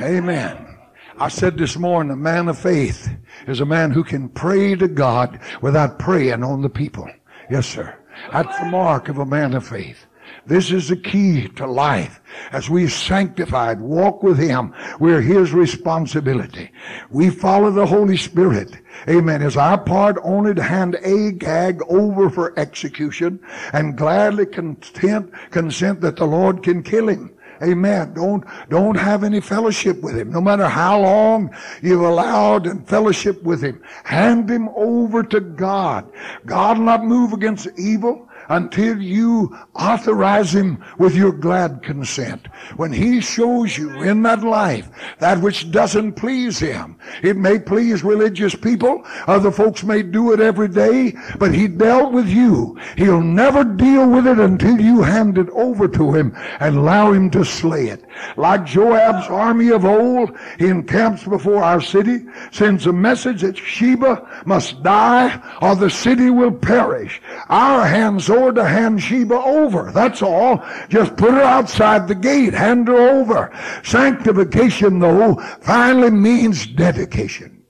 A: Amen. I said this morning, a man of faith is a man who can pray to God without praying on the people. Yes, sir. That's the mark of a man of faith. This is the key to life. As we sanctified, walk with Him, we're His responsibility. We follow the Holy Spirit. Amen. Is our part only to hand Agag over for execution and gladly content, consent that the Lord can kill him. Amen. Don't, don't have any fellowship with him. No matter how long you've allowed and fellowship with him. Hand him over to God. God will not move against evil until you authorize him with your glad consent. When he shows you in that life that which doesn't please him, it may please religious people, other folks may do it every day, but he dealt with you. He'll never deal with it until you hand it over to him and allow him to slay it. Like Joab's army of old, he encamps before our city, sends a message that Sheba must die or the city will perish. Our hands sword to hand Sheba over. That's all. Just put her outside the gate. Hand her over. Sanctification, though, finally means dedication.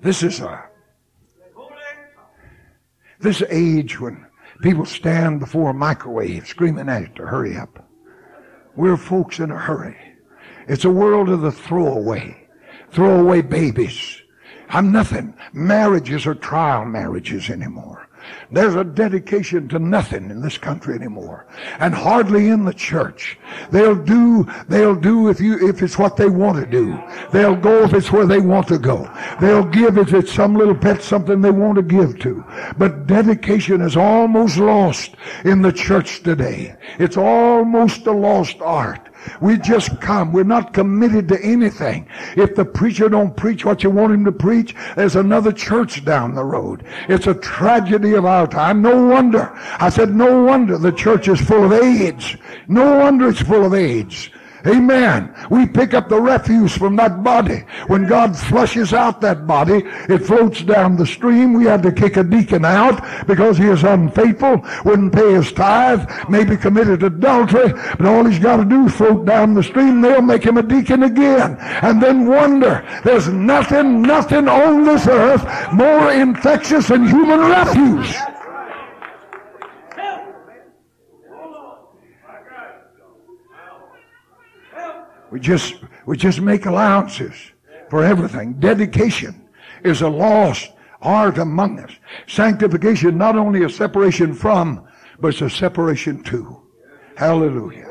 A: This is a this age when people stand before a microwave screaming at it to hurry up. We're folks in a hurry. It's a world of the throwaway. Throwaway babies. I'm nothing. Marriages are trial marriages anymore. There's a dedication to nothing in this country anymore. And hardly in the church. They'll do, they'll do if you, if it's what they want to do. They'll go if it's where they want to go. They'll give if it's some little pet something they want to give to. But dedication is almost lost in the church today. It's almost a lost art. We just come. We're not committed to anything. If the preacher don't preach what you want him to preach, there's another church down the road. It's a tragedy of our time. No wonder. I said, no wonder the church is full of AIDS. No wonder it's full of AIDS. Amen. We pick up the refuse from that body. When God flushes out that body, it floats down the stream. We had to kick a deacon out because he is unfaithful, wouldn't pay his tithe, maybe committed adultery, but all he's got to do is float down the stream. They'll make him a deacon again. And then wonder, there's nothing, nothing on this earth more infectious than human refuse. We just, we just make allowances for everything. Dedication is a lost art among us. Sanctification, not only a separation from, but it's a separation to. Hallelujah.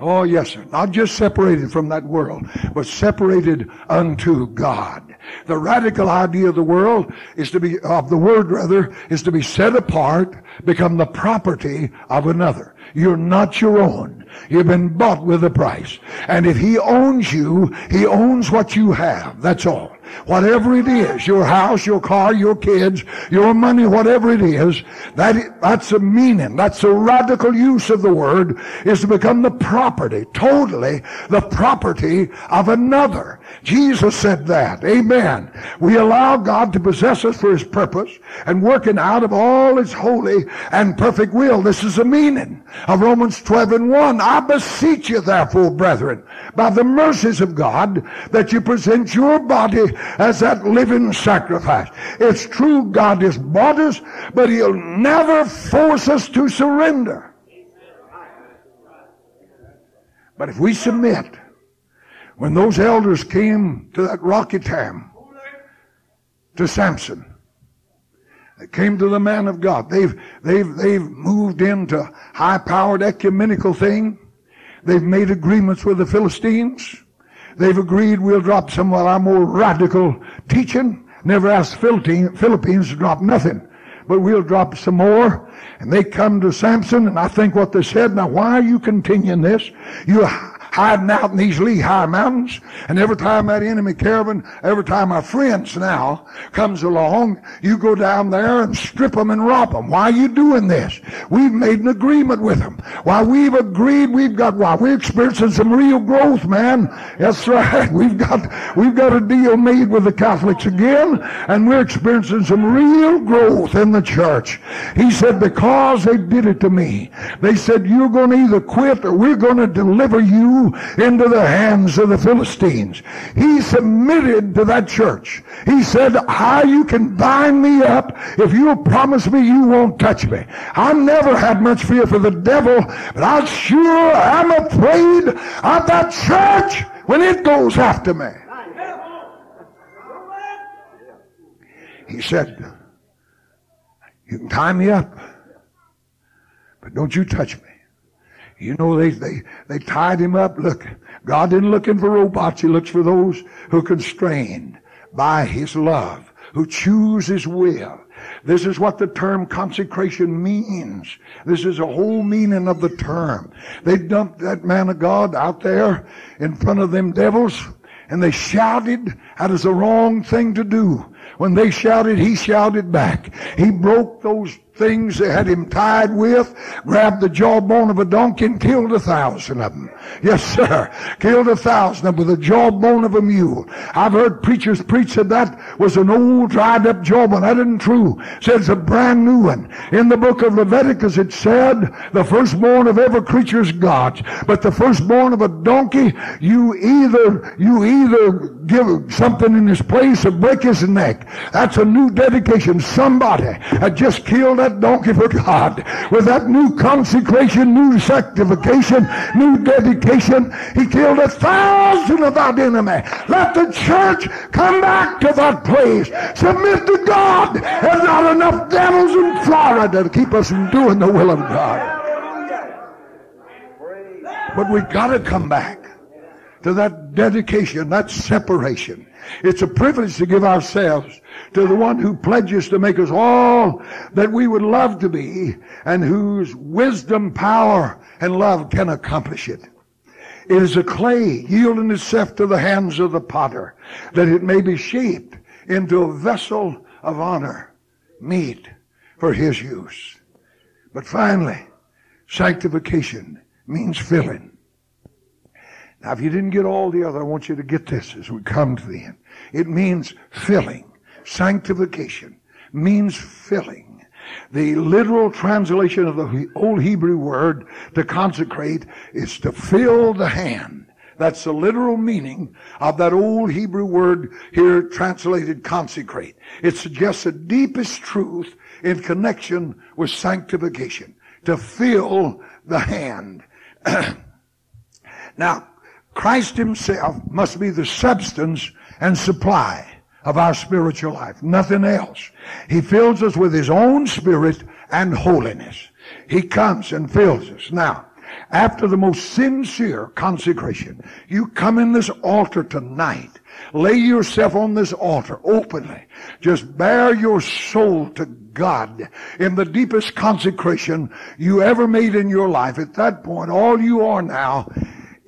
A: Oh, yes, sir. Not just separated from that world, but separated unto God. The radical idea of the world is to be, of the word rather, is to be set apart, become the property of another. You're not your own. You've been bought with a price. And if he owns you, he owns what you have. That's all. Whatever it is, your house, your car, your kids, your money, whatever it is, that, that's a meaning. That's a radical use of the word, is to become the property, totally the property of another. Jesus said that. Amen. We allow God to possess us for his purpose and working out of all his holy and perfect will. This is the meaning of Romans 12 and 1. I beseech you therefore, brethren, by the mercies of God, that you present your body as that living sacrifice. It's true God has bought us, but he'll never force us to surrender. But if we submit, when those elders came to that rock Etam, to Samson, they came to the man of God. They've, they've, they've moved into high-powered ecumenical thing. They've made agreements with the Philistines. They've agreed we'll drop some of our more radical teaching. Never asked Philistines to drop nothing. But we'll drop some more. And they come to Samson, and I think what they said, now why are you continuing this? You hiding out in these Lehi mountains. And every time that enemy caravan, every time our friends now comes along, you go down there and strip them and rob them. Why are you doing this? We've made an agreement with them. Why we've agreed, we've got, why we're experiencing some real growth, man. That's right. We've got, we've got a deal made with the Catholics again, and we're experiencing some real growth in the church. He said, because they did it to me, they said, you're going to either quit or we're going to deliver you into the hands of the Philistines. He submitted to that church. He said, how you can bind me up if you'll promise me you won't touch me. I never had much fear for the devil, but I sure am afraid of that church when it goes after me. He said, you can tie me up, but don't you touch me. You know, they, they, they tied him up. Look, God isn't looking for robots. He looks for those who are constrained by his love, who choose his will. This is what the term consecration means. This is a whole meaning of the term. They dumped that man of God out there in front of them devils and they shouted that is the wrong thing to do. When they shouted, he shouted back. He broke those things they had him tied with, grabbed the jawbone of a donkey and killed a thousand of them. Yes, sir. Killed a thousand of them with the jawbone of a mule. I've heard preachers preach that that was an old dried up jawbone. That isn't true. Says a brand new one. In the book of Leviticus it said, the firstborn of every creature is God's. But the firstborn of a donkey, you either, you either give something in his place or break his neck. That's a new dedication. Somebody had just killed that that donkey for God with that new consecration, new sanctification, new dedication. He killed a thousand of that enemy. Let the church come back to that place. Submit to God. There's not enough devils in Florida to keep us from doing the will of God. But we've got to come back to that dedication, that separation. It's a privilege to give ourselves to the one who pledges to make us all that we would love to be and whose wisdom, power, and love can accomplish it. It is a clay yielding itself to the hands of the potter that it may be shaped into a vessel of honor, meet for his use. But finally, sanctification means filling. Now, if you didn't get all the other, I want you to get this as we come to the end. It means filling. Sanctification means filling. The literal translation of the old Hebrew word to consecrate is to fill the hand. That's the literal meaning of that old Hebrew word here translated consecrate. It suggests the deepest truth in connection with sanctification. To fill the hand. now, Christ himself must be the substance and supply of our spiritual life. Nothing else. He fills us with his own spirit and holiness. He comes and fills us. Now, after the most sincere consecration, you come in this altar tonight. Lay yourself on this altar openly. Just bare your soul to God in the deepest consecration you ever made in your life. At that point, all you are now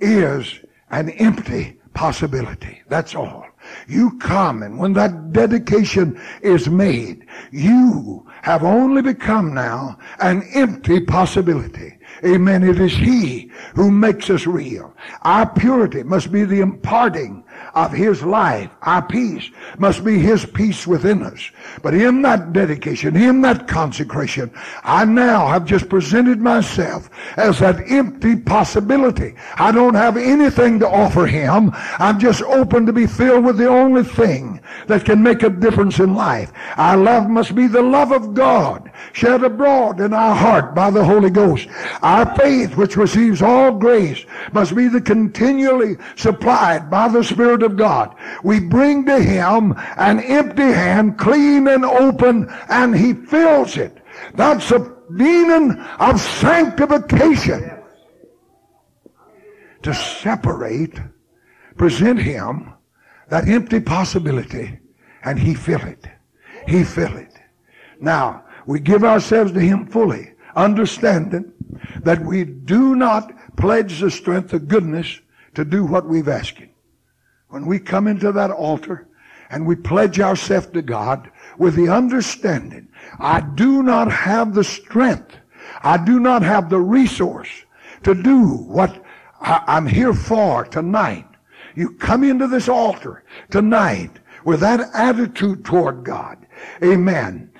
A: is an empty possibility. That's all. You come and when that dedication is made, you have only become now an empty possibility. Amen. It is He who makes us real. Our purity must be the imparting of His life. Our peace must be His peace within us. But in that dedication, in that consecration, I now have just presented myself as that empty possibility. I don't have anything to offer Him. I'm just open to be filled with the only thing that can make a difference in life. Our love must be the love of God shed abroad in our heart by the Holy Ghost. Our faith, which receives all grace, must be the continually supplied by the Spirit of God. We bring to Him an empty hand, clean and open, and He fills it. That's the meaning of sanctification. To separate, present Him that empty possibility, and He fill it. He fill it. Now, we give ourselves to Him fully, understanding that we do not pledge the strength of goodness to do what we've asked Him. When we come into that altar and we pledge ourselves to God with the understanding, I do not have the strength, I do not have the resource to do what I'm here for tonight. You come into this altar tonight with that attitude toward God. Amen.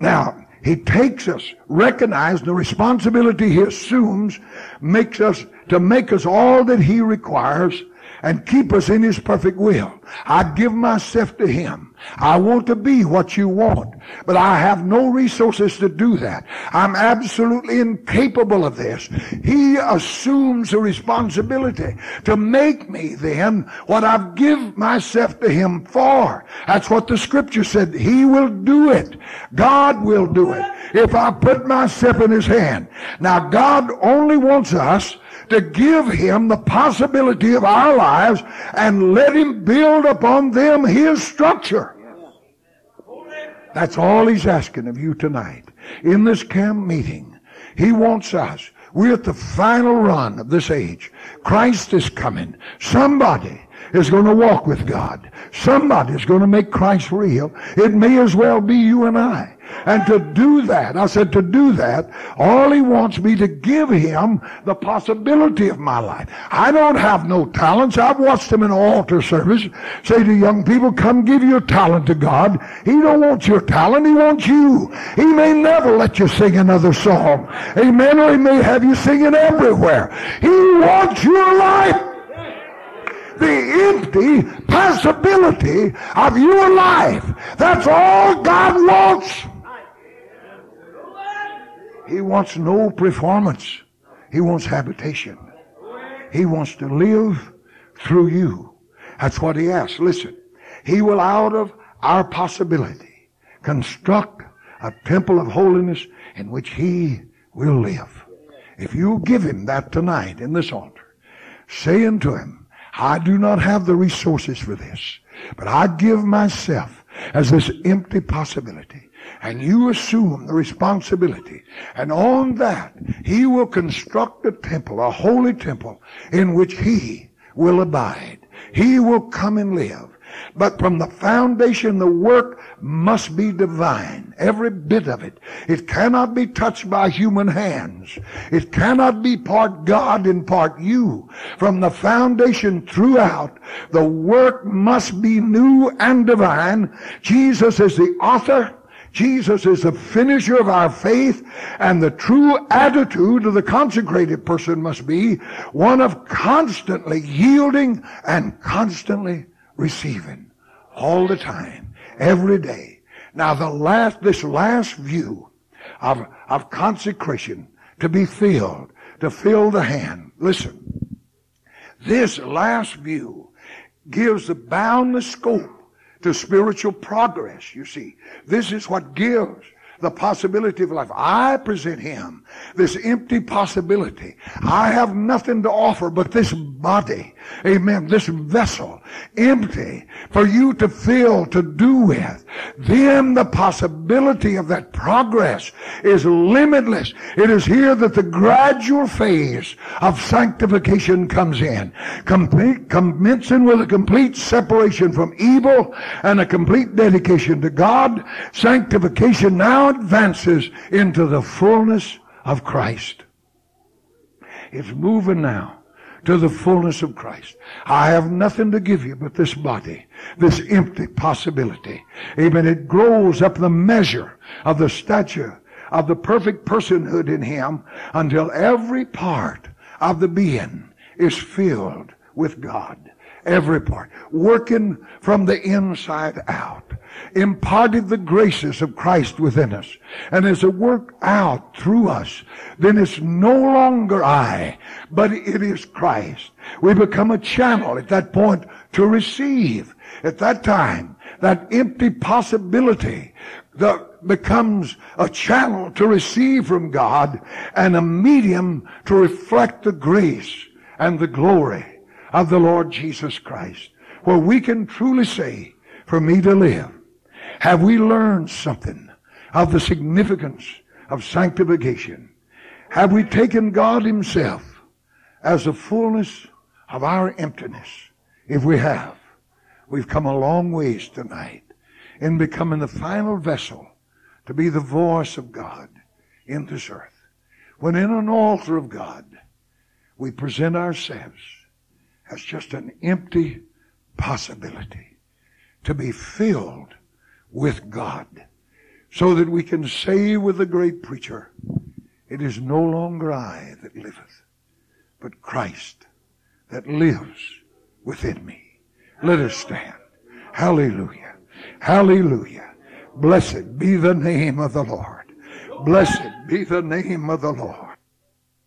A: Now, he takes us, recognize the responsibility he assumes, makes us to make us all that he requires and keep us in his perfect will. I give myself to him. I want to be what you want, but I have no resources to do that. I'm absolutely incapable of this. He assumes the responsibility to make me then what I've give myself to him for. That's what the scripture said. He will do it. God will do it if I put myself in his hand. Now God only wants us to give him the possibility of our lives and let him build upon them his structure. That's all he's asking of you tonight. In this camp meeting, he wants us. We're at the final run of this age. Christ is coming. Somebody is going to walk with God. Somebody is going to make Christ real. It may as well be you and I. And to do that, I said to do that, all he wants me to give him the possibility of my life. I don't have no talents. I've watched him in altar service say to young people, come give your talent to God. He don't want your talent. He wants you. He may never let you sing another song. Amen. Or he may have you singing everywhere. He wants your life the empty possibility of your life. That's all God wants. He wants no performance. He wants habitation. He wants to live through you. That's what he asks. Listen, he will out of our possibility construct a temple of holiness in which he will live. If you give him that tonight in this altar, saying to him, I do not have the resources for this, but I give myself as this empty possibility. And you assume the responsibility. And on that, he will construct a temple, a holy temple, in which he will abide. He will come and live. But from the foundation, the work must be divine. Every bit of it. It cannot be touched by human hands. It cannot be part God and part you. From the foundation throughout, the work must be new and divine. Jesus is the author Jesus is the finisher of our faith, and the true attitude of the consecrated person must be one of constantly yielding and constantly receiving all the time, every day. Now the last, this last view of, of consecration to be filled, to fill the hand. Listen, this last view gives the boundless scope to spiritual progress, you see. This is what gives the possibility of life. I present him this empty possibility. I have nothing to offer but this body. Amen. This vessel empty for you to fill, to do with. Then the possibility of that progress is limitless. It is here that the gradual phase of sanctification comes in. Complete, commencing with a complete separation from evil and a complete dedication to God. Sanctification now advances into the fullness of Christ. It's moving now to the fullness of Christ. I have nothing to give you but this body, this empty possibility. Amen. It grows up the measure of the stature of the perfect personhood in Him until every part of the being is filled with God. Every part. Working from the inside out imparted the graces of Christ within us. And as it worked out through us, then it's no longer I, but it is Christ. We become a channel at that point to receive. At that time, that empty possibility that becomes a channel to receive from God and a medium to reflect the grace and the glory of the Lord Jesus Christ. Where we can truly say, for me to live have we learned something of the significance of sanctification? Have we taken God Himself as the fullness of our emptiness? If we have, we've come a long ways tonight in becoming the final vessel to be the voice of God in this earth. When in an altar of God, we present ourselves as just an empty possibility to be filled with God. So that we can say with the great preacher, it is no longer I that liveth, but Christ that lives within me. Let us stand. Hallelujah. Hallelujah. Blessed be the name of the Lord. Blessed be the name of the Lord.